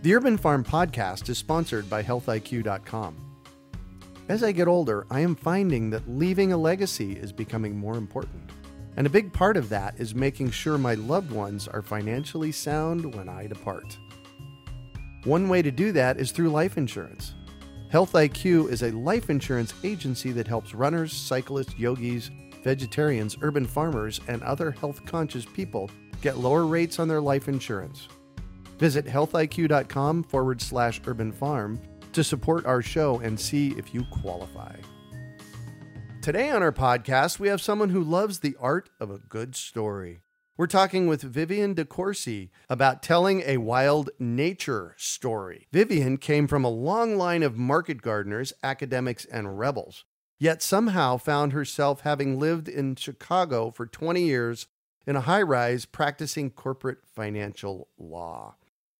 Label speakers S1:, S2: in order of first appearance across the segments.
S1: The Urban Farm Podcast is sponsored by HealthIQ.com. As I get older, I am finding that leaving a legacy is becoming more important. And a big part of that is making sure my loved ones are financially sound when I depart. One way to do that is through life insurance. Health IQ is a life insurance agency that helps runners, cyclists, yogis, vegetarians, urban farmers, and other health conscious people get lower rates on their life insurance. Visit healthiq.com forward slash urban farm to support our show and see if you qualify. Today on our podcast, we have someone who loves the art of a good story. We're talking with Vivienne DeCourcy about telling a wild nature story. Vivienne came from a long line of market gardeners, academics, and rebels, yet somehow found herself having lived in Chicago for 20 years in a high rise practicing corporate financial law.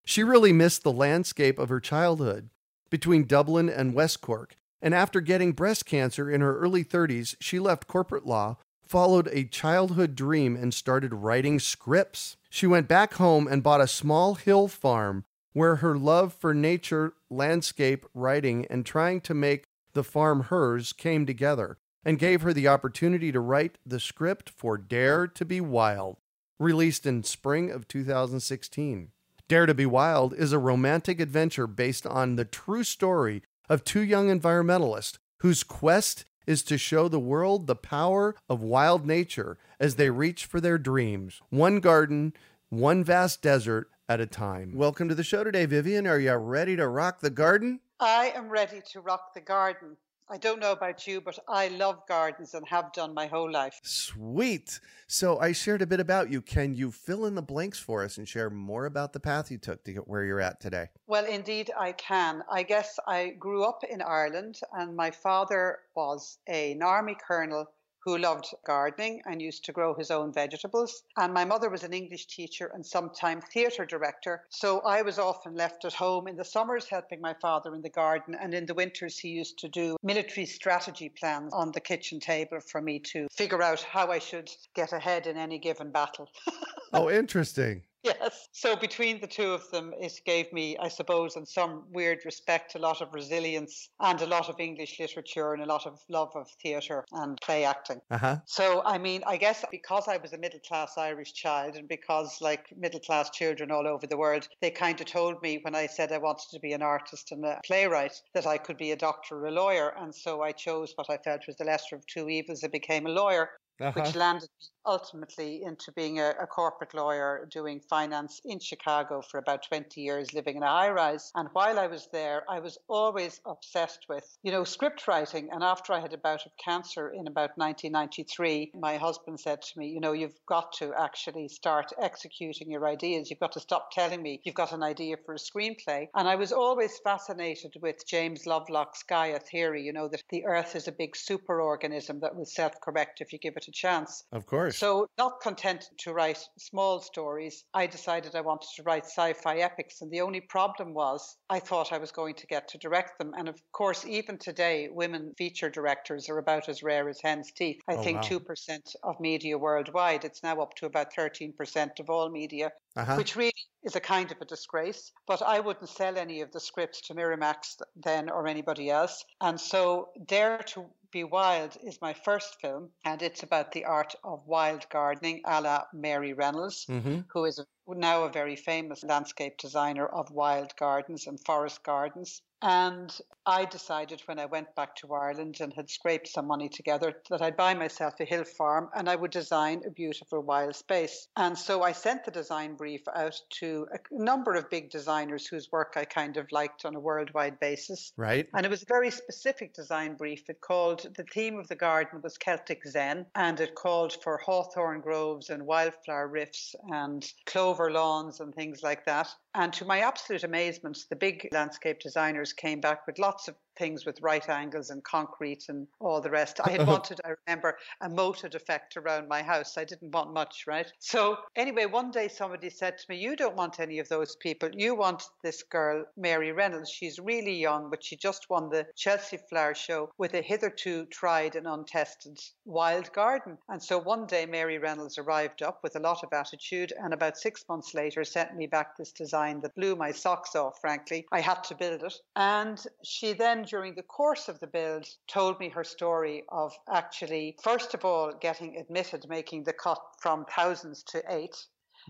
S1: She really missed the landscape of her childhood between Dublin and West Cork, and after getting breast cancer in her early 30s, she left corporate law, followed a childhood dream, and started writing scripts. She went back home and bought a small hill farm where her love for nature, landscape, writing, and trying to make the farm hers came together and gave her the opportunity to write the script for Dare to Be Wild, released in spring of 2016. Dare to Be Wild is a romantic adventure based on the true story of two young environmentalists whose quest is to show the world the power of wild nature as they reach for their dreams, one garden, one vast desert at a time. Welcome to the show today, Vivienne. Are you ready to rock the garden?
S2: I am ready to rock the garden. I don't know about you, but I love gardens and have done my whole life.
S1: Sweet. So I shared a bit about you. Can you fill in the blanks for us and share more about the path you took to get where you're at today?
S2: Well, indeed, I can. I guess I grew up in Ireland, and my father was an army colonel who loved gardening and used to grow his own vegetables. And my mother was an English teacher and sometime theatre director. So I was often left at home in the summers helping my father in the garden. And in the winters, he used to do military strategy plans on the kitchen table for me to figure out how I should get ahead in any given battle.
S1: oh, interesting.
S2: Yes. So between the two of them, it gave me, I suppose, in some weird respect, a lot of resilience and a lot of English literature and a lot of love of theatre and play acting.
S1: Uh-huh.
S2: So, I mean, I guess because I was a middle class Irish child and because, like middle class children all over the world, they kind of told me when I said I wanted to be an artist and a playwright that I could be a doctor or a lawyer. And so I chose what I felt was the lesser of two evils and became a lawyer. Uh-huh. which landed me ultimately into being a, a, corporate lawyer doing finance in Chicago for about 20 years, living in a high rise. And while I was there, I was always obsessed with, you know, script writing. And after I had a bout of cancer in about 1993, my husband said to me, you know, you've got to actually start executing your ideas. You've got to stop telling me you've got an idea for a screenplay. And I was always fascinated with James Lovelock's Gaia theory, you know, that the earth is a big superorganism that will self correct if you give it a chance.
S1: Of course.
S2: So, not content to write small stories, I decided I wanted to write sci fi epics. And the only problem was I thought I was going to get to direct them. And of course, even today, women feature directors are about as rare as hen's teeth. I oh, think wow. 2% of media worldwide. It's now up to about 13% of all media, uh-huh. which really is a kind of a disgrace. But I wouldn't sell any of the scripts to Miramax then or anybody else. And so, Dare to be Wild is my first film, and it's about the art of wild gardening, a la Mary Reynolds, mm-hmm. who is a now a very famous landscape designer of wild gardens and forest gardens. And I decided when I went back to Ireland and had scraped some money together that I'd buy myself a hill farm and I would design a beautiful wild space. And so I sent the design brief out to a number of big designers whose work I kind of liked on a worldwide basis.
S1: Right.
S2: And it was a very specific design brief. It called the theme of the garden was Celtic Zen and it called for hawthorn groves and wildflower rifts and clover lawns and things like that. And to my absolute amazement, the big landscape designers came back with lots of things with right angles and concrete and all the rest. I had uh-huh. wanted, I remember, a moated effect around my house. I didn't want much, right? So, anyway, one day somebody said to me, You don't want any of those people. You want this girl, Mary Reynolds. She's really young, but she just won the Chelsea Flower Show with a hitherto tried and untested wild garden. And so one day, Mary Reynolds arrived up with a lot of attitude, and about six months later, sent me back this design that blew my socks off, frankly. I had to build it. And she then during the course of the build, told me her story of actually, first of all, getting admitted, making the cut from thousands to eight.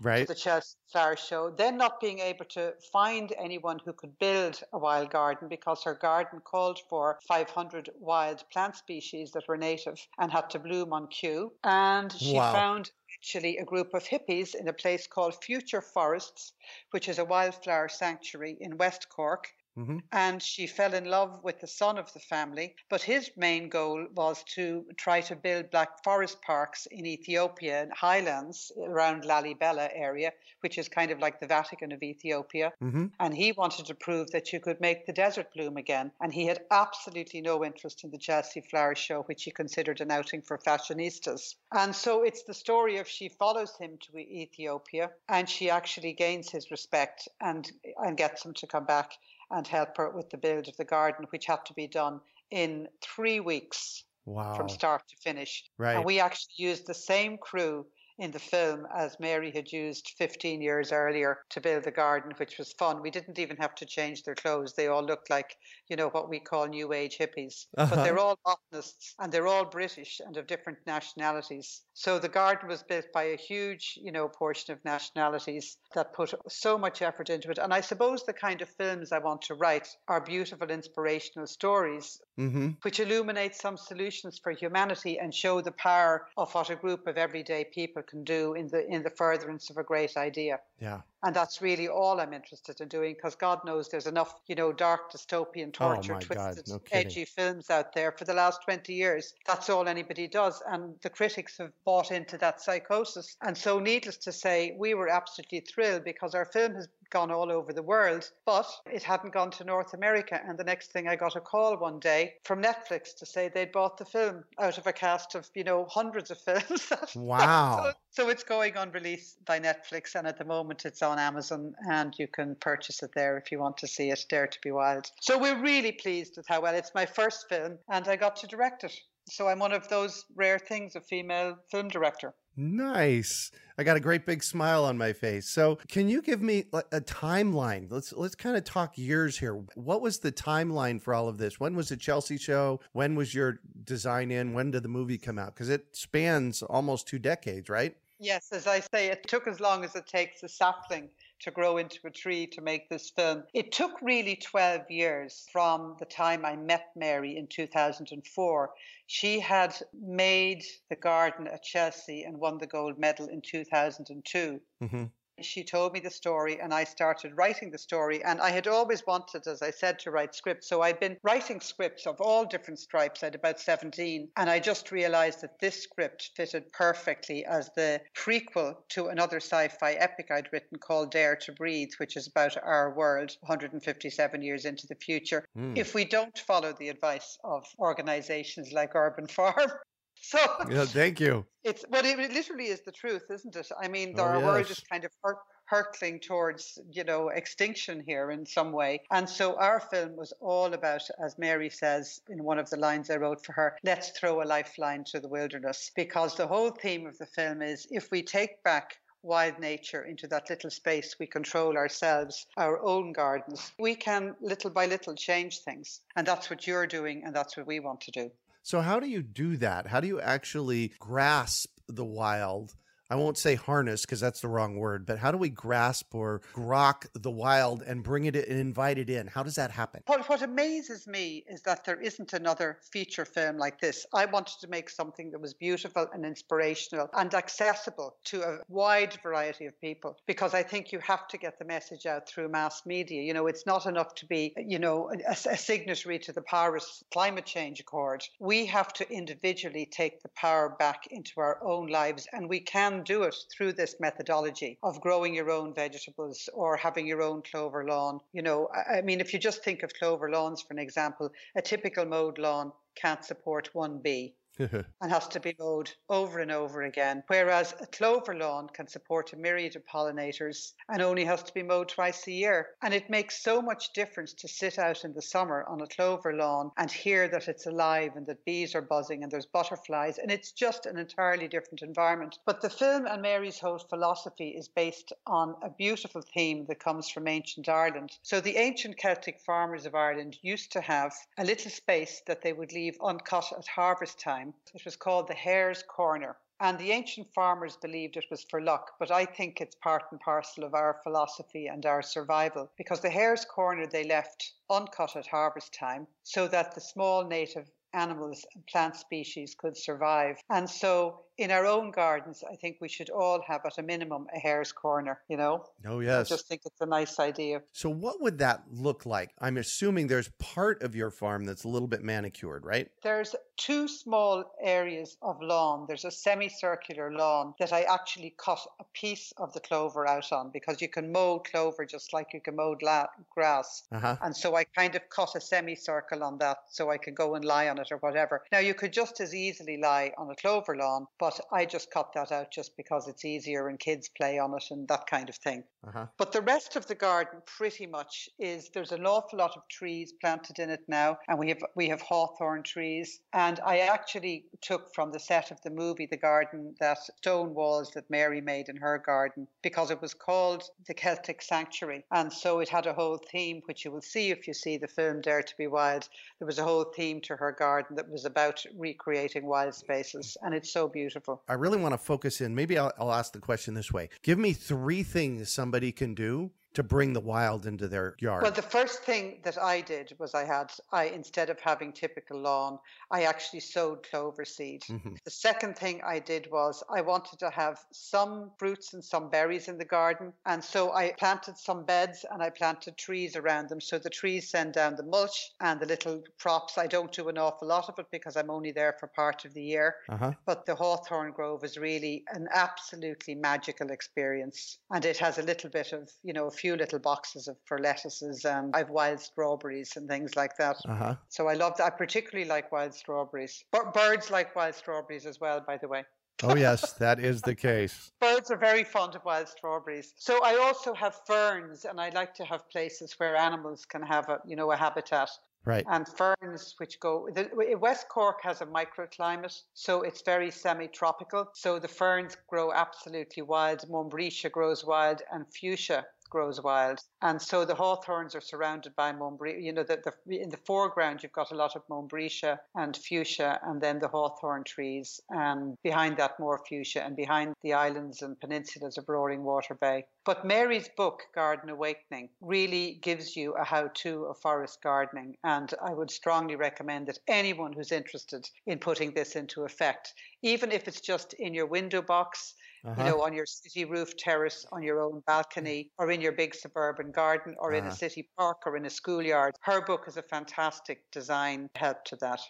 S1: Right.
S2: The Chelsea Flower Show, then not being able to find anyone who could build a wild garden because her garden called for 500 wild plant species that were native and had to bloom on cue. And she
S1: Wow.
S2: found actually a group of hippies in a place called Future Forests, which is a wildflower sanctuary in West Cork.
S1: Mhm.
S2: And she fell in love with the son of the family. But his main goal was to try to build black forest parks in Ethiopia, in highlands around Lalibela area, which is kind of like the Vatican of Ethiopia.
S1: Mhm.
S2: And he wanted to prove that you could make the desert bloom again. And he had absolutely no interest in the Chelsea Flower Show, which he considered an outing for fashionistas. And so it's the story of she follows him to Ethiopia and she actually gains his respect and, and gets him to come back and help her with the build of the garden, which had to be done in three weeks
S1: Wow.
S2: from start to finish.
S1: Right.
S2: And we actually used the same crew in the film as Mary had used 15 years earlier to build the garden, which was fun. We didn't even have to change their clothes. They all looked like, you know, what we call new age hippies.
S1: Uh-huh.
S2: But they're all botanists and they're all British and of different nationalities. So the garden was built by a huge, you know, portion of nationalities that put so much effort into it. And I suppose the kind of films I want to write are beautiful, inspirational stories
S1: mm-hmm.
S2: which illuminate some solutions for humanity and show the power of what a group of everyday people can do in the in the furtherance of a great idea.
S1: Yeah.
S2: And that's really all I'm interested in doing because God knows there's enough, you know, dark dystopian oh torture,
S1: Oh my God,
S2: twisted,
S1: no
S2: edgy films out there for the last 20 years. That's all anybody does. And the critics have bought into that psychosis. And so, needless to say, we were absolutely thrilled because our film has gone all over the world, but it hadn't gone to North America. And the next thing I got a call one day from Netflix to say they'd bought the film out of a cast of, you know, hundreds of films.
S1: Wow.
S2: so, so it's going on release by Netflix, and at the moment it's on Amazon, and you can purchase it there if you want to see it. Dare to be Wild. So we're really pleased with how well it's my first film, and I got to direct it. So I'm one of those rare things, a female film director.
S1: Nice. I got a great big smile on my face. So, can you give me a timeline? Let's let's kind of talk years here. What was the timeline for all of this? When was the Chelsea show? When was your design in? When did the movie come out? Because it spans almost two decades, right?
S2: Yes, as I say, it took as long as it takes a sapling to grow into a tree to make this film. It took really 12 years from the time I met Mary in 2004. She had made the garden at Chelsea and won the gold medal in 2002
S1: Mm-hmm.
S2: She told me the story and I started writing the story. And I had always wanted, as I said, to write scripts. So I'd been writing scripts of all different stripes at about 17. And I just realized that this script fitted perfectly as the prequel to another sci fi epic I'd written called Dare to Breathe, which is about our world 157 years into the future.
S1: Mm.
S2: If we don't follow the advice of organizations like Urban Farm. So
S1: Yeah, thank you.
S2: it's but it literally is the truth, isn't it? I mean,
S1: Oh,
S2: our world
S1: yes.
S2: is kind of hurt, hurtling towards you know extinction here in some way, and so our film was all about, as Mary says in one of the lines I wrote for her, let's throw a lifeline to the wilderness, because the whole theme of the film is if we take back wild nature into that little space we control ourselves, our own gardens, we can little by little change things. And that's what you're doing, and that's what we want to do.
S1: So, how do you do that? How do you actually grasp the wild I won't say harness because that's the wrong word, but how do we grasp or grok the wild and bring it and invite it in? How does that happen?
S2: What, what amazes me is that there isn't another feature film like this. I wanted to make something that was beautiful and inspirational and accessible to a wide variety of people because I think you have to get the message out through mass media. You know, it's not enough to be, you know, a, a signatory to the Paris Climate Change Accord. We have to individually take the power back into our own lives, and we can do it through this methodology of growing your own vegetables or having your own clover lawn. You know, I mean, if you just think of clover lawns, for an example, a typical mowed lawn can't support one bee. and has to be mowed over and over again. Whereas a clover lawn can support a myriad of pollinators and only has to be mowed twice a year. And it makes so much difference to sit out in the summer on a clover lawn and hear that it's alive and that bees are buzzing and there's butterflies. And it's just an entirely different environment. But the film and Mary's whole philosophy is based on a beautiful theme that comes from ancient Ireland. So the ancient Celtic farmers of Ireland used to have a little space that they would leave uncut at harvest time Um, it was called the Hare's Corner. And the ancient farmers believed it was for luck, but I think it's part and parcel of our philosophy and our survival because the hare's corner they left uncut at harvest time so that the small native animals and plant species could survive. And so in our own gardens, I think we should all have at a minimum a hare's corner, you know?
S1: Oh, yes.
S2: I just think it's a nice idea.
S1: So, what would that look like? I'm assuming there's part of your farm that's a little bit manicured, right?
S2: There's two small areas of lawn. There's a semicircular lawn that I actually cut a piece of the clover out on because you can mow clover just like you can mow la- grass. Uh-huh. And so I kind of cut a semicircle on that so I can go and lie on it or whatever. Now, you could just as easily lie on a clover lawn, but but I just cut that out just because it's easier and kids play on it and that kind of thing. Uh-huh. But the rest of the garden pretty much is there's an awful lot of trees planted in it now, and we have we have hawthorn trees. And I actually took from the set of the movie The Garden that stone walls that Mary made in her garden because it was called the Celtic Sanctuary, and so it had a whole theme which you will see if you see the film Dare to Be Wild. There was a whole theme to her garden that was about recreating wild spaces, and it's so beautiful.
S1: I really want to focus in. Maybe I'll, I'll ask the question this way Give me three things somebody can do to bring the wild into their yard?
S2: Well, the first thing that I did was I had, I instead of having typical lawn, I actually sowed clover seed. Mm-hmm. The second thing I did was I wanted to have some fruits and some berries in the garden. And so I planted some beds and I planted trees around them. So the trees send down the mulch and the little props. I don't do an awful lot of it because I'm only there for part of the year. Uh-huh. But the Hawthorn Grove is really an absolutely magical experience. And it has a little bit of, you know, a few little boxes of, for lettuces and I've wild strawberries and things like that. Uh-huh. So I love that. I particularly like wild strawberries. But birds like wild strawberries as well, by the way.
S1: oh yes, that is the case.
S2: Birds are very fond of wild strawberries. So I also have ferns, and I like to have places where animals can have a, you know, a habitat.
S1: Right.
S2: And ferns, which go, the, West Cork has a microclimate, so it's very semi tropical. So the ferns grow absolutely wild. Montbretias grows wild, and fuchsia grows wild. And so the hawthorns are surrounded by Montbretias. You know, the, the, in the foreground, you've got a lot of Montbretias and fuchsia, and then the hawthorn trees. And behind that, more fuchsia, and behind the islands and peninsulas of Roaring Water Bay. But Mary's book, Garden Awakening, really gives you a how to of forest gardening. And I would strongly recommend that anyone who's interested in putting this into effect, even if it's just in your window box, uh-huh. you know, on your city roof terrace, on your own balcony, or in your big suburban garden, or uh-huh. in a uh-huh. city park, or in a schoolyard. Her book is a fantastic design help to that.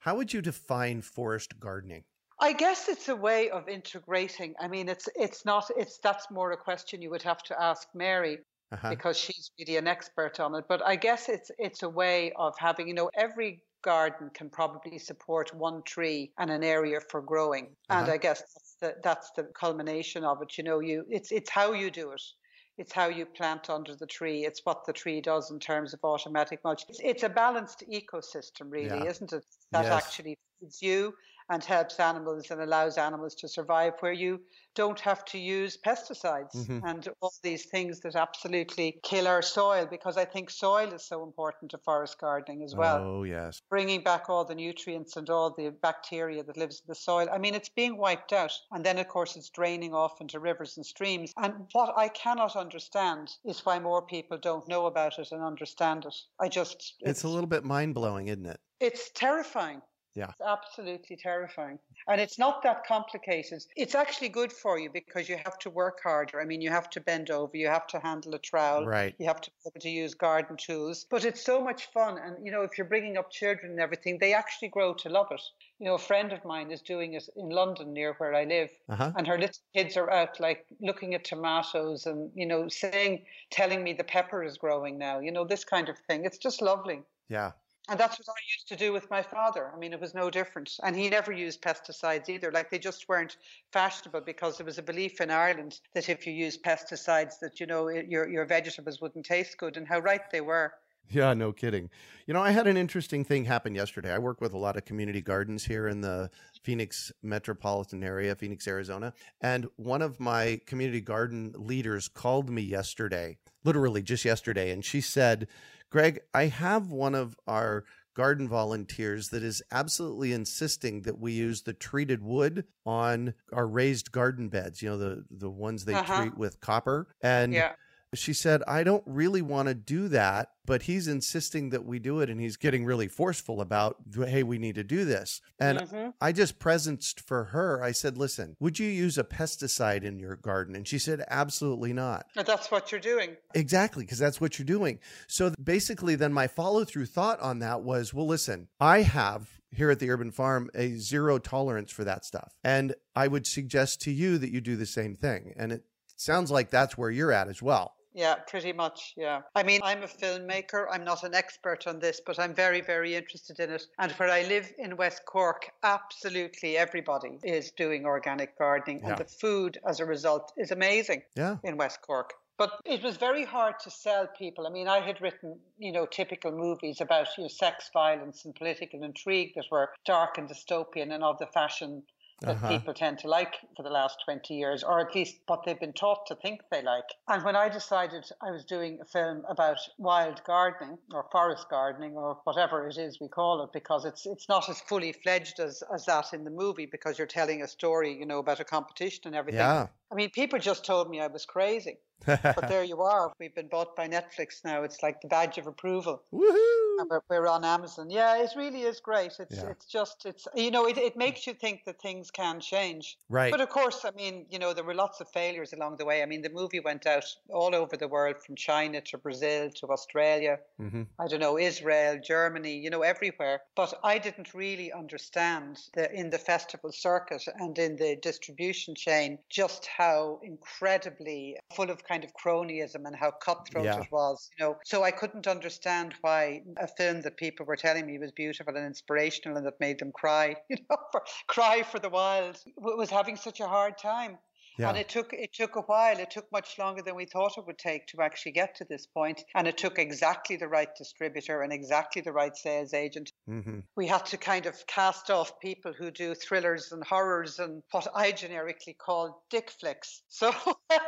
S1: How would you define forest gardening?
S2: I guess it's a way of integrating. I mean, it's it's not it's that's more a question you would have to ask Mary uh-huh. because she's really an expert on it. But I guess it's it's a way of having you know every garden can probably support one tree and an area for growing, uh-huh. and I guess that's the, that's the culmination of it. You know, you it's it's how you do it. It's how you plant under the tree. It's what the tree does in terms of automatic mulch. It's, it's a balanced ecosystem, really, yeah. isn't it? That yes. actually feeds you and helps animals and allows animals to survive, where you don't have to use pesticides mm-hmm. and all these things that absolutely kill our soil because I think soil is so important to forest gardening as well.
S1: Oh, yes.
S2: Bringing back all the nutrients and all the bacteria that lives in the soil. I mean, it's being wiped out. And then, of course, it's draining off into rivers and streams. And what I cannot understand is why more people don't know about it and understand it. I just.
S1: It's, it's a little bit mind blowing, isn't it?
S2: It's terrifying.
S1: Yeah.
S2: It's absolutely terrifying. And it's not that complicated. It's actually good for you because you have to work harder. I mean, you have to bend over, you have to handle a trowel,
S1: right.
S2: you have to be able to use garden tools. But it's so much fun. And, you know, if you're bringing up children and everything, they actually grow to love it. You know, a friend of mine is doing it in London near where I live.
S1: Uh-huh.
S2: And her little kids are out like looking at tomatoes and, you know, saying, telling me the pepper is growing now, you know, this kind of thing. It's just lovely.
S1: Yeah.
S2: And that's what I used to do with my father. I mean, it was no different. And he never used pesticides either. Like they just weren't fashionable because there was a belief in Ireland that if you use pesticides, that you know your your vegetables wouldn't taste good. And how right they were.
S1: Yeah, no kidding. You know, I had an interesting thing happen yesterday. I work with a lot of community gardens here in the Phoenix metropolitan area, Phoenix, Arizona. And one of my community garden leaders called me yesterday, literally just yesterday, and she said, Greg, I have one of our garden volunteers that is absolutely insisting that we use the treated wood on our raised garden beds, you know, the the ones they uh-huh. treat with copper. And
S2: yeah
S1: she said, I don't really want to do that, but he's insisting that we do it. And he's getting really forceful about, hey, we need to do this. And mm-hmm. I just presenced for her, I said, listen, would you use a pesticide in your garden? And she said, absolutely not.
S2: But that's what you're doing.
S1: Exactly, because that's what you're doing. So basically, then my follow through thought on that was, well, listen, I have here at the urban farm a zero tolerance for that stuff. And I would suggest to you that you do the same thing. And it sounds like that's where you're at as well.
S2: Yeah, pretty much. Yeah. I mean, I'm a filmmaker. I'm not an expert on this, but I'm very, very interested in it. And where I live in West Cork, absolutely everybody is doing organic gardening. Yeah. And the food as a result is amazing
S1: yeah.
S2: in West Cork. But it was very hard to sell people. I mean, I had written, you know, typical movies about you know, sex, violence, and political intrigue that were dark and dystopian and of the fashion that uh-huh. people tend to like for the last 20 years, or at least what they've been taught to think they like. And when I decided I was doing a film about wild gardening or forest gardening or whatever it is we call it, because it's it's not as fully fledged as, as that in the movie because you're telling a story, you know, about a competition and everything.
S1: Yeah.
S2: I mean, people just told me I was crazy. but there you are. We've been bought by Netflix now. It's like the badge of approval.
S1: Woohoo!
S2: We're, we're, on Amazon. Yeah, it really is great. It's yeah. it's just it's you know it, it makes you think that things can change.
S1: Right.
S2: But of course, I mean you know there were lots of failures along the way. I mean the movie went out all over the world, from China to Brazil to Australia.
S1: Mm-hmm.
S2: I don't know Israel, Germany, you know everywhere. But I didn't really understand the in the festival circuit and in the distribution chain just how incredibly full of kind of cronyism and how cutthroat yeah. it was, you know. So I couldn't understand why a film that people were telling me was beautiful and inspirational and that made them cry, you know, for, cry for the wild, was having such a hard time.
S1: Yeah.
S2: And it took it took a while. It took much longer than we thought it would take to actually get to this point. And it took exactly the right distributor and exactly the right sales agent.
S1: Mm-hmm.
S2: We had to kind of cast off people who do thrillers and horrors and what I generically call dick flicks. So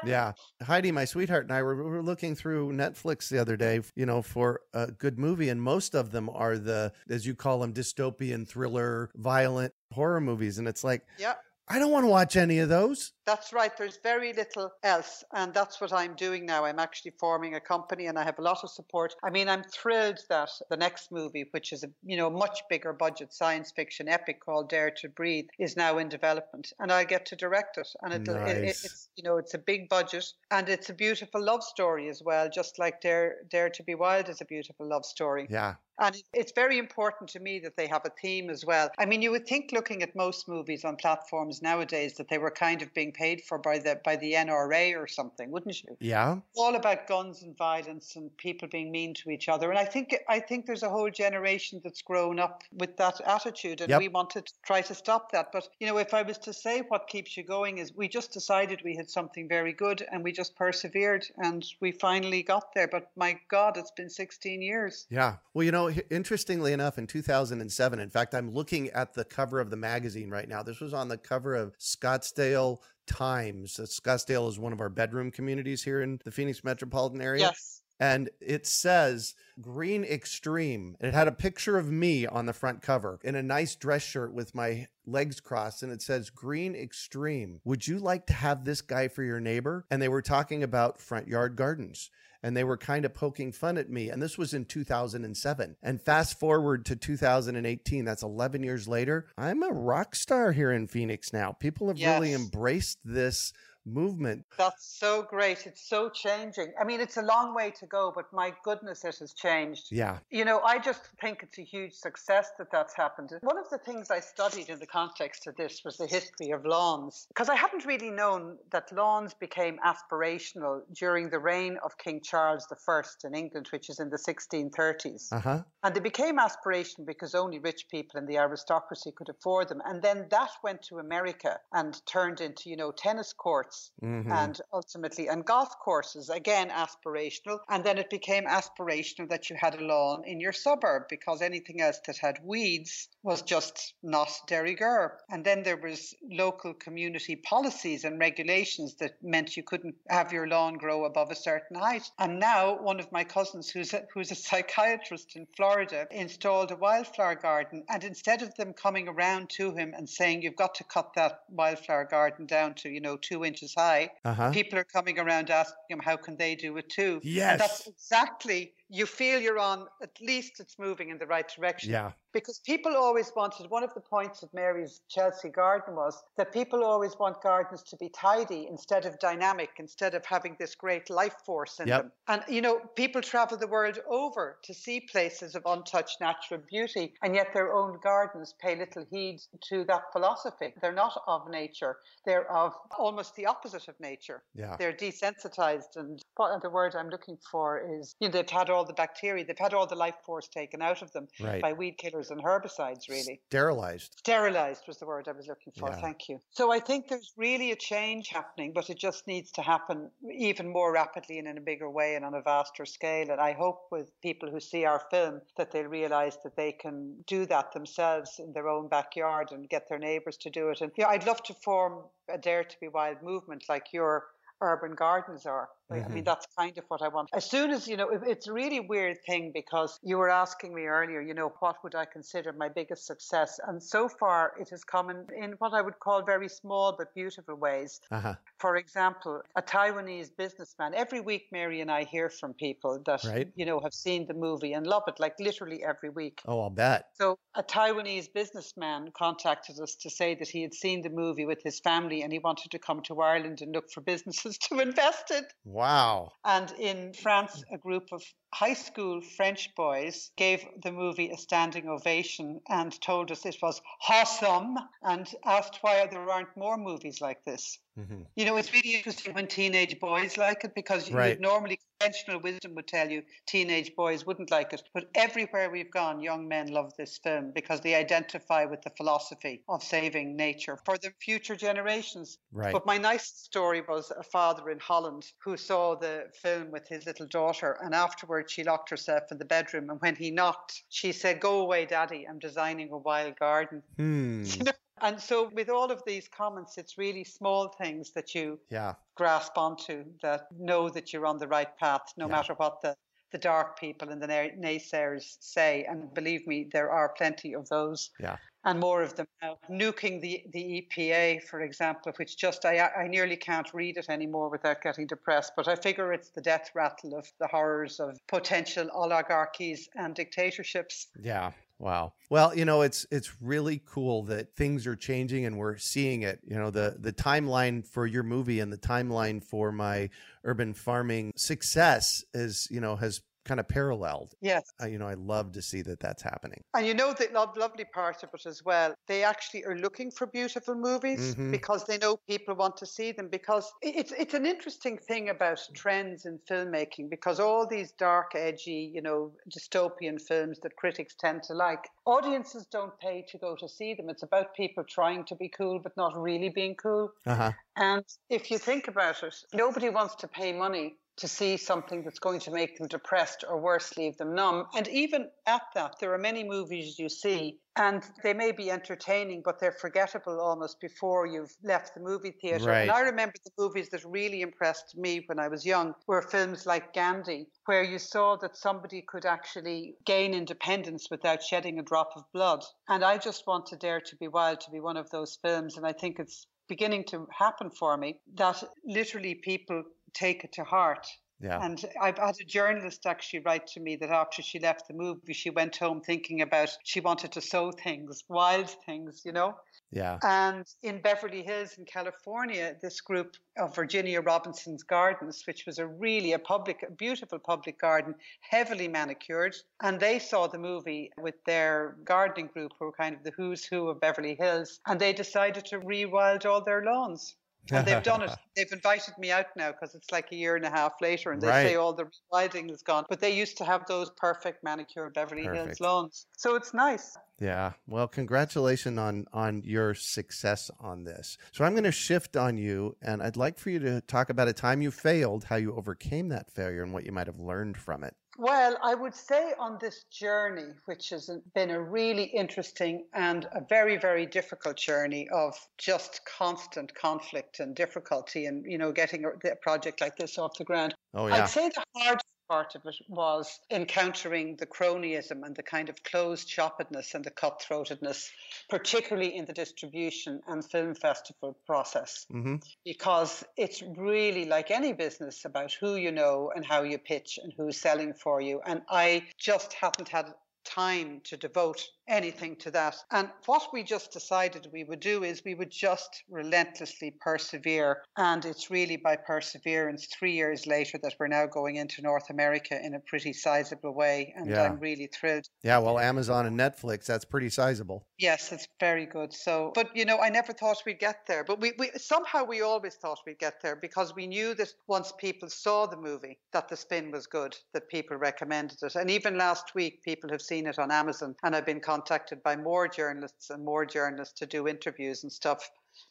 S1: yeah, Heidi, my sweetheart, and I were, were looking through Netflix the other day, you know, for a good movie, and most of them are the, as you call them, dystopian thriller, violent horror movies, and it's like,
S2: yeah.
S1: I don't want to watch any of those.
S2: That's right. There's very little else. And that's what I'm doing now. I'm actually forming a company and I have a lot of support. I mean, I'm thrilled that the next movie, which is a you know much bigger budget science fiction epic called Dare to Breathe, is now in development. And I get to direct it. And it,
S1: nice.
S2: it, it's you know, it's a big budget and it's a beautiful love story as well, just like Dare Dare to Be Wild is a beautiful love story.
S1: Yeah.
S2: And it's very important to me that they have a theme as well. I mean, you would think looking at most movies on platforms nowadays that they were kind of being paid for by the by the NRA or something, wouldn't you?
S1: Yeah.
S2: All about guns and violence and people being mean to each other. And I think I think there's a whole generation that's grown up with that attitude, and
S1: Yep.
S2: we want to try to stop that. But you know, if I was to say what keeps you going is we just decided we had something very good, and we just persevered, and we finally got there. But my God, it's been 16 years.
S1: Yeah. Well, you know, interestingly enough, in 2007, in fact, I'm looking at the cover of the magazine right now. This was on the cover of Scottsdale Times. Uh, Scottsdale is one of our bedroom communities here in the Phoenix metropolitan area.
S2: Yes.
S1: And it says Green Extreme. And It had a picture of me on the front cover in a nice dress shirt with my legs crossed. And it says Green Extreme. Would you like to have this guy for your neighbor? And they were talking about front yard gardens and they were kind of poking fun at me. And this was in 2007. And fast forward to 2018, that's 11 years later. I'm a rock star here in Phoenix now. People have really embraced this movement.
S2: That's so great. It's so changing. I mean, it's a long way to go, but my goodness, it has changed.
S1: Yeah.
S2: You know, I just think it's a huge success that that's happened. One of the things I studied in the context of this was the history of lawns, because I hadn't really known that lawns became aspirational during the reign of King Charles I in England, which is in the 1630s.
S1: Uh huh.
S2: And they became aspirational because only rich people in the aristocracy could afford them. And then that went to America and turned into, you know, tennis courts
S1: Mhm.
S2: and ultimately and golf courses again aspirational. And then it became aspirational that you had a lawn in your suburb because anything else that had weeds was just not de rigueur and then there was local community policies and regulations that meant you couldn't have your lawn grow above a certain height. And now one of my cousins who's a, who's a psychiatrist in Florida installed a wildflower garden. And instead of them coming around to him and saying you've got to cut that wildflower garden down to you know 2 inches high
S1: Uh huh.
S2: people are coming around asking him how can they do it too
S1: Yes.
S2: and that's exactly you feel you're on at least it's moving in the right direction
S1: Yeah.
S2: because people always wanted one of the points of Mary's Chelsea garden was that people always want gardens to be tidy instead of dynamic instead of having this great life force in
S1: Yep.
S2: them and you know people travel the world over to see places of untouched natural beauty and yet their own gardens pay little heed to that philosophy they're not of nature they're of almost the opposite of nature
S1: Yeah.
S2: they're desensitized and what the word i'm looking for is you know they've had all the bacteria they've had all the life force taken out of them
S1: Right.
S2: by weed killers and herbicides really
S1: Sterilized.
S2: sterilized was the word i was looking for
S1: Yeah.
S2: thank you so i think there's really a change happening but it just needs to happen even more rapidly and in a bigger way and on a vaster scale and i hope with people who see our film that they realize that they can do that themselves in their own backyard and get their neighbors to do it and yeah i'd love to form a dare to be wild movement like your urban gardens are. Like, I mean,
S1: Mhm.
S2: that's kind of what I want. As soon as, you know, it's a really weird thing because you were asking me earlier, you know, what would I consider my biggest success? And so far, it has come in, in what I would call very small but beautiful ways.
S1: Uh huh.
S2: For example, a Taiwanese businessman. Every week, Mary and I hear from people that,
S1: Right.
S2: you know, have seen the movie and love it, like literally every week.
S1: Oh, I'll bet.
S2: So, a Taiwanese businessman contacted us to say that he had seen the movie with his family and he wanted to come to Ireland and look for businesses to invest in.
S1: Wow.
S2: And in France, a group of high school French boys gave the movie a standing ovation and told us it was awesome and asked why there aren't more movies like this.
S1: hmm
S2: You know, it's really interesting when teenage boys like it because
S1: Right.
S2: normally conventional wisdom would tell you teenage boys wouldn't like it. But everywhere we've gone, young men love this film because they identify with the philosophy of saving nature for the future generations.
S1: Right.
S2: But my nicest story was a father in Holland who saw the film with his little daughter, and afterwards she locked herself in the bedroom. And when he knocked, she said, Go away, Daddy, I'm designing a wild garden.
S1: Hmm.
S2: You know? And so, with all of these comments, it's really small things that you
S1: Yeah.
S2: grasp onto that know that you're on the right path, no
S1: Yeah.
S2: matter what the, the dark people and the naysayers say. And believe me, there are plenty of those.
S1: Yeah.
S2: And more of them now. Nuking the, the EPA, for example, which just, I, I nearly can't read it anymore without getting depressed. But I figure it's the death rattle of the horrors of potential oligarchies and dictatorships.
S1: Yeah. Wow. Well, you know, it's it's really cool that things are changing and we're seeing it. You know, the the timeline for your movie and the timeline for my urban farming success is, you know, has kind of paralleled.
S2: Yes.
S1: Uh, you know, I love to see that that's happening.
S2: And you know the lo- lovely part of it as well. They actually are looking for beautiful movies
S1: Mhm.
S2: because they know people want to see them. Because it's it's an interesting thing about trends in filmmaking. Because all these dark, edgy, you know, dystopian films that critics tend to like, audiences don't pay to go to see them. It's about people trying to be cool but not really being cool.
S1: Uh huh.
S2: And if you think about it, nobody wants to pay money to see something that's going to make them depressed or worse, leave them numb. And even at that, there are many movies you see, and they may be entertaining, but they're forgettable almost before you've left the movie theatre.
S1: Right.
S2: And I remember the movies that really impressed me when I was young were films like Gandhi, where you saw that somebody could actually gain independence without shedding a drop of blood. And I just wanted Dare to Be Wild to be one of those films, and I think it's beginning to happen for me that literally people take it to heart.
S1: Yeah.
S2: And I've had a journalist actually write to me that after she left the movie, she went home thinking about she wanted to sow things, wild things, you know.
S1: Yeah.
S2: And in Beverly Hills in California, this group of Virginia Robinson's Gardens, which was a really a public, a beautiful public garden, heavily manicured, and they saw the movie with their gardening group, who were kind of the who's who of Beverly Hills, and they decided to rewild all their lawns. And they've done it. They've invited me out now because it's like a year and a half later, and they
S1: Right.
S2: say all the rewilding is gone. But they used to have those perfect manicured Beverly Hills lawns, so it's nice.
S1: Yeah. Well, congratulations on on your success on this. So I'm going to shift on you and I'd like for you to talk about a time you failed, how you overcame that failure and what you might have learned from it.
S2: Well, I would say on this journey, which has been a really interesting and a very, very difficult journey of just constant conflict and difficulty and, you know, getting a project like this off the ground.
S1: Oh yeah.
S2: I'd say the hardest part of it was encountering the cronyism and the kind of closed shoppedness and the cutthroatedness, particularly in the distribution and film festival process
S1: Mhm.
S2: because it's really like any business about who you know and how you pitch and who's selling for you. And I just haven't had time to devote anything to that. And what we just decided we would do is we would just relentlessly persevere. And it's really by perseverance, three years later, that we're now going into North America in a pretty sizable way. And
S1: Yeah.
S2: I'm really thrilled.
S1: Yeah, well, Amazon and Netflix, that's pretty sizable.
S2: Yes, it's very good. So, but you know, I never thought we'd get there. But we, we somehow we always thought we'd get there because we knew that once people saw the movie, that the spin was good, that people recommended it. And even last week, people have seen it on Amazon, and I've been contacted by more journalists and more journalists to do interviews and stuff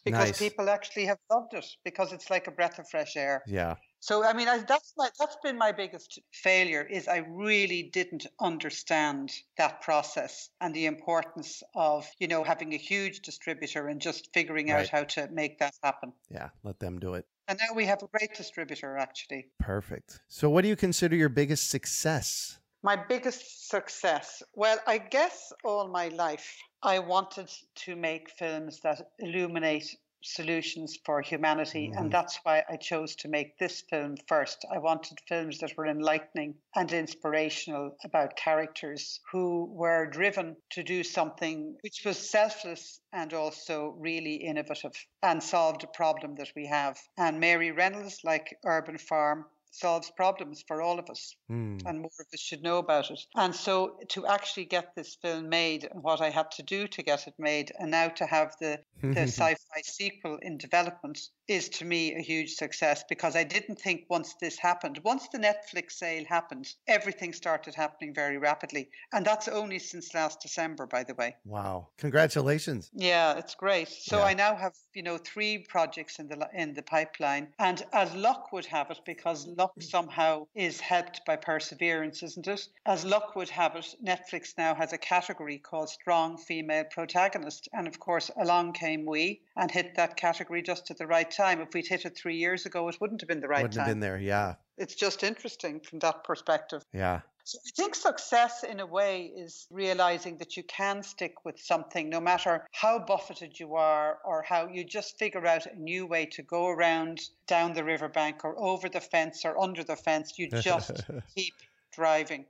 S2: because
S1: Nice.
S2: people actually have loved it because it's like a breath of fresh air.
S1: Yeah.
S2: So I mean, I, that's my that's been my biggest failure is I really didn't understand that process and the importance of you know having a huge distributor and just figuring
S1: Right.
S2: out how to make that happen.
S1: Yeah, let them do it.
S2: And now we have a great distributor actually.
S1: Perfect. So what do you consider your biggest success?
S2: My biggest success, well, I guess all my life I wanted to make films that illuminate solutions for humanity,
S1: Mhm.
S2: and that's why I chose to make this film first. I wanted films that were enlightening and inspirational about characters who were driven to do something which was selfless and also really innovative and solved a problem that we have. And Mary Reynolds, like Urban Farm, solves problems for all of us
S1: Hmm.
S2: and more of us should know about it. And so to actually get this film made and what I had to do to get it made and now to have the, the sci-fi sequel in development is to me a huge success because I didn't think once this happened, once the Netflix sale happened, everything started happening very rapidly. And that's only since last December, by the way.
S1: wow. Congratulations.
S2: Yeah, it's great. So
S1: Yeah.
S2: I now have, you know, three projects in the in the pipeline, and as luck would have it, because luck somehow is helped by perseverance, isn't it? As luck would have it, Netflix now has a category called Strong Female Protagonist, and of course, along came we and hit that category just at the right time. If we'd hit it three years ago, it wouldn't have been the right
S1: Wouldn't
S2: time.
S1: have been there. Yeah.
S2: It's just interesting from that perspective.
S1: Yeah.
S2: So I think success, in a way, is realizing that you can stick with something no matter how buffeted you are or how you just figure out a new way to go around down the riverbank or over the fence or under the fence. You just keep driving.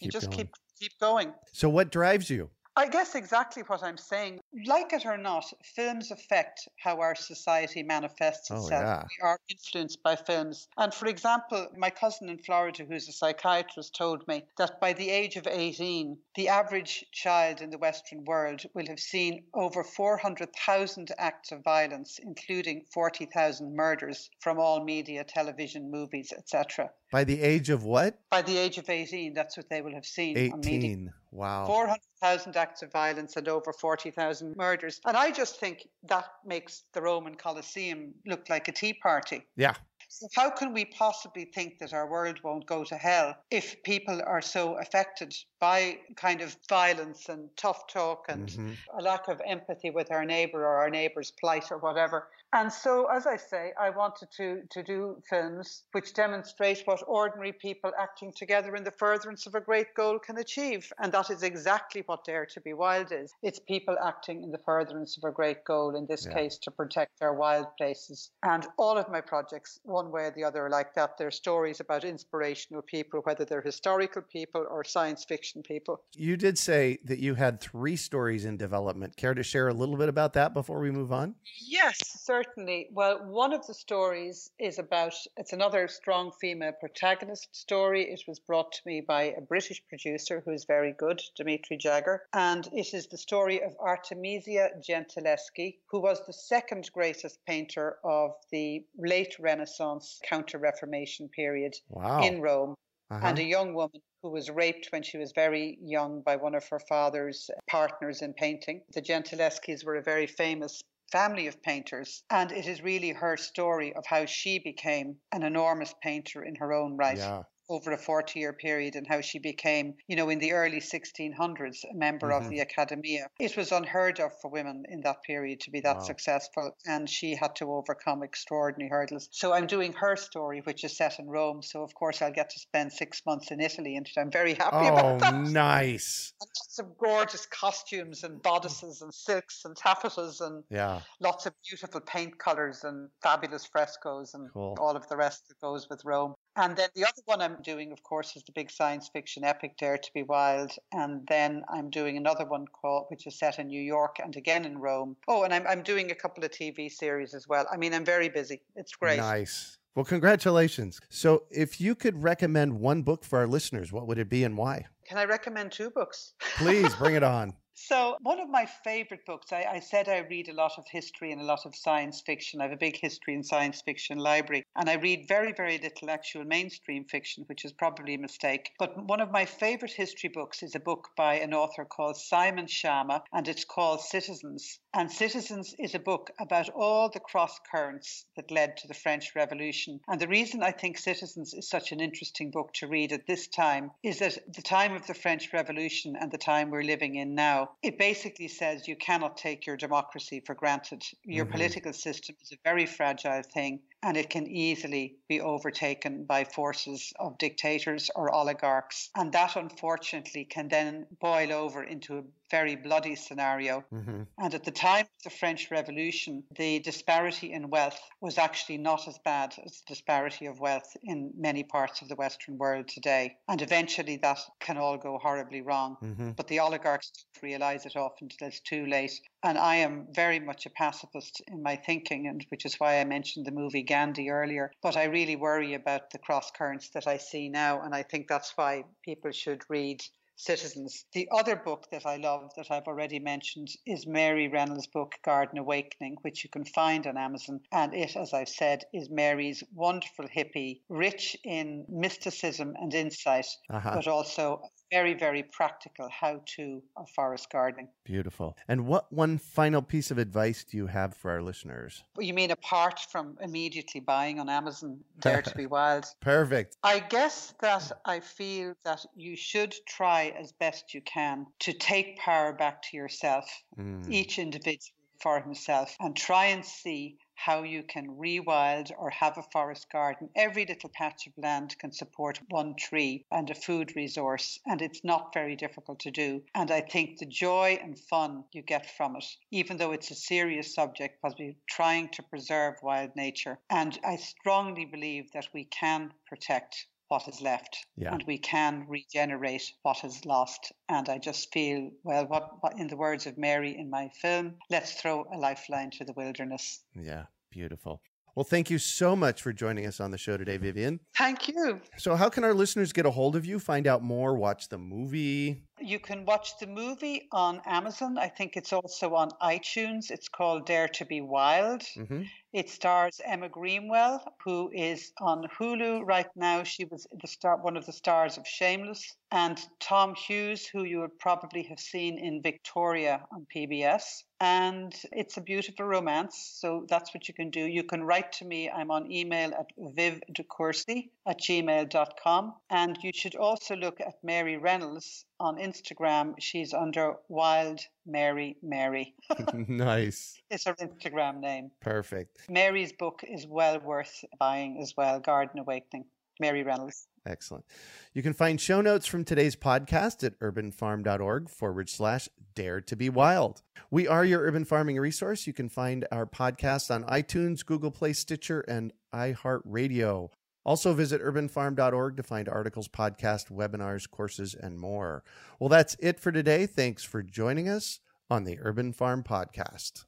S2: You
S1: Keep
S2: just
S1: going.
S2: keep keep going.
S1: So what drives you?
S2: I guess exactly what I'm saying. Like it or not, films affect how our society manifests
S1: Oh,
S2: itself.
S1: yeah.
S2: We are influenced by films. And for example, my cousin in Florida, who's a psychiatrist, told me that by the age of 18, the average child in the Western world will have seen over 400,000 acts of violence, including 40,000 murders from all media, television, movies, etc.
S1: By the age of what?
S2: By the age of 18, that's what they will have seen on media.
S1: 18. Wow.
S2: 400,000 acts of violence and over 40,000 murders. And I just think that makes the Roman Colosseum look like a tea party.
S1: Yeah.
S2: So, how can we possibly think that our world won't go to hell if people are so affected by kind of violence and tough talk and
S1: Mhm.
S2: a lack of empathy with our neighbor or our neighbor's plight or whatever? And so, as I say, I wanted to, to do films which demonstrate what ordinary people acting together in the furtherance of a great goal can achieve. And that is exactly what Dare to Be Wild is. It's people acting in the furtherance of a great goal, in this
S1: Yeah.
S2: case, to protect our wild places. And all of my projects, one way or the other, like that. They're stories about inspirational people, whether they're historical people or science fiction people.
S1: You did say that you had three stories in development. Care to share a little bit about that before we move on?
S2: Yes, certainly. Well, one of the stories is about it's another strong female protagonist story. It was brought to me by a British producer who's very good, Dimitri Jagger, and it is the story of Artemisia Gentileschi, who was the second greatest painter of the late Renaissance Counter Reformation period
S1: Wow.
S2: in Rome
S1: Uh-huh.
S2: and a young woman who was raped when she was very young by one of her father's partners in painting. The Gentileschi's were a very famous family of painters, and it is really her story of how she became an enormous painter in her own right.
S1: Yeah.
S2: Over a 40 year period, and how she became, you know, in the early 1600s, a member of
S1: Mhm.
S2: the Academia. It was unheard of for women in that period to be that
S1: Wow.
S2: successful, and she had to overcome extraordinary hurdles. So I'm doing her story, which is set in Rome. So, of course, I'll get to spend six months in Italy, and I'm very happy
S1: Oh,
S2: about that.
S1: nice.
S2: And lots of gorgeous costumes and bodices and silks and taffetas and
S1: Yeah.
S2: lots of beautiful paint colors and fabulous frescoes and
S1: Cool.
S2: all of the rest that goes with Rome. And then the other one I'm doing, of course, is the big science fiction epic Dare to Be Wild. And then I'm doing another one called, which is set in New York and again in Rome. Oh, and I'm, I'm doing a couple of TV series as well. I mean, I'm very busy. It's great.
S1: Nice. Well, congratulations. So, if you could recommend one book for our listeners, what would it be and why?
S2: Can I recommend two books?
S1: Please bring it on.
S2: So, one of my favorite books, I, I, said I read a lot of history and a lot of science fiction. I have a big history and science fiction library, and I read very, very little actual mainstream fiction, which is probably a mistake. But one of my favorite history books is a book by an author called Simon Schama, and it's called Citizens. And Citizens is a book about all the cross currents that led to the French Revolution. And the reason I think Citizens is such an interesting book to read at this time is that the time of the French Revolution and the time we're living in now it basically says you cannot take your democracy for granted. Your
S1: Mhm.
S2: political system is a very fragile thing and it can easily be overtaken by forces of dictators or oligarchs. And that, unfortunately, can then boil over into a very bloody scenario.
S1: hmm
S2: And at the time of the French Revolution, the disparity in wealth was actually not as bad as the disparity of wealth in many parts of the Western world today. And eventually that can all go horribly wrong.
S1: hmm
S2: But the oligarchs don't realize it often until it's too late. And I am very much a pacifist in my thinking, and which is why I mentioned the movie Gandhi earlier. But I really worry about the cross currents that I see now, and I think that's why people should read Citizens. The other book that I love that I've already mentioned is Mary Reynolds' book Garden Awakening, which you can find on Amazon. And it, as I've said, is Mary's wonderful hippie, rich in mysticism and insight,
S1: Uh-huh.
S2: but also very, very practical how to of forest gardening.
S1: Beautiful. And what one final piece of advice do you have for our listeners?
S2: You mean apart from immediately buying on Amazon Dare to Be Wild?
S1: Perfect.
S2: I guess that I feel that you should try as best you can to take power back to yourself,
S1: Mm.
S2: each individual for himself, and try and see how you can rewild or have a forest garden. Every little patch of land can support one tree and a food resource, and it's not very difficult to do. And I think the joy and fun you get from it, even though it's a serious subject, because we're trying to preserve wild nature. And I strongly believe that we can protect what is left
S1: Yeah.
S2: and we can regenerate what is lost. And I just feel, well, what, what in the words of Mary in my film, let's throw a lifeline to the wilderness.
S1: Yeah, beautiful. Well, thank you so much for joining us on the show today, Vivienne.
S2: Thank you.
S1: So, how can our listeners get a hold of you, find out more, watch the movie?
S2: You can watch the movie on Amazon. I think it's also on iTunes. It's called Dare to Be Wild.
S1: hmm
S2: It stars Emma Greenwell, who is on Hulu right now. She was the star, one of the stars of Shameless, and Tom Hughes, who you would probably have seen in Victoria on PBS. And it's a beautiful romance. So that's what you can do. You can write to me. I'm on email at vivdecourcy at gmail.com. And you should also look at Mary Reynolds on Instagram. She's under Wild Mary Mary.
S1: nice.
S2: It's her Instagram name.
S1: Perfect.
S2: Mary's book is well worth buying as well Garden Awakening. Mary Reynolds.
S1: Excellent. You can find show notes from today's podcast at urbanfarm.org forward slash dare to be wild. We are your urban farming resource. You can find our podcast on iTunes, Google Play, Stitcher, and iHeartRadio. Also, visit urbanfarm.org to find articles, podcasts, webinars, courses, and more. Well, that's it for today. Thanks for joining us on the Urban Farm Podcast.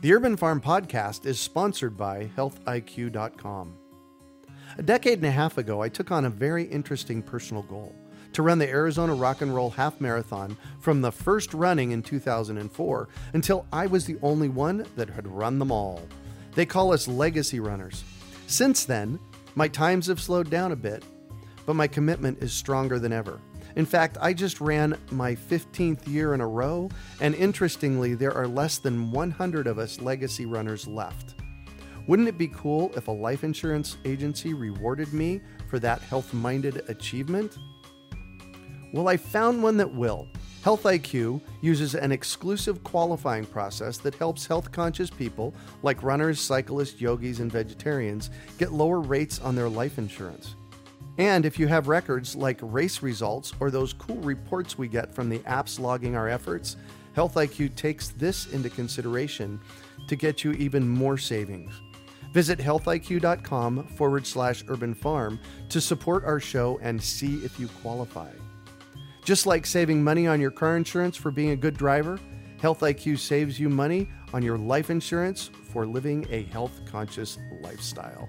S1: The Urban Farm Podcast is sponsored by healthiq.com. A decade and a half ago, I took on a very interesting personal goal to run the Arizona Rock and Roll Half Marathon from the first running in 2004 until I was the only one that had run them all. They call us legacy runners. Since then, my times have slowed down a bit, but my commitment is stronger than ever. In fact, I just ran my 15th year in a row, and interestingly, there are less than 100 of us legacy runners left. Wouldn't it be cool if a life insurance agency rewarded me for that health minded achievement? Well, I found one that will. Health IQ uses an exclusive qualifying process that helps health conscious people like runners, cyclists, yogis, and vegetarians get lower rates on their life insurance. And if you have records like race results or those cool reports we get from the apps logging our efforts, Health IQ takes this into consideration to get you even more savings. Visit healthiq.com forward slash urban farm to support our show and see if you qualify. Just like saving money on your car insurance for being a good driver, Health IQ saves you money on your life insurance for living a health conscious lifestyle.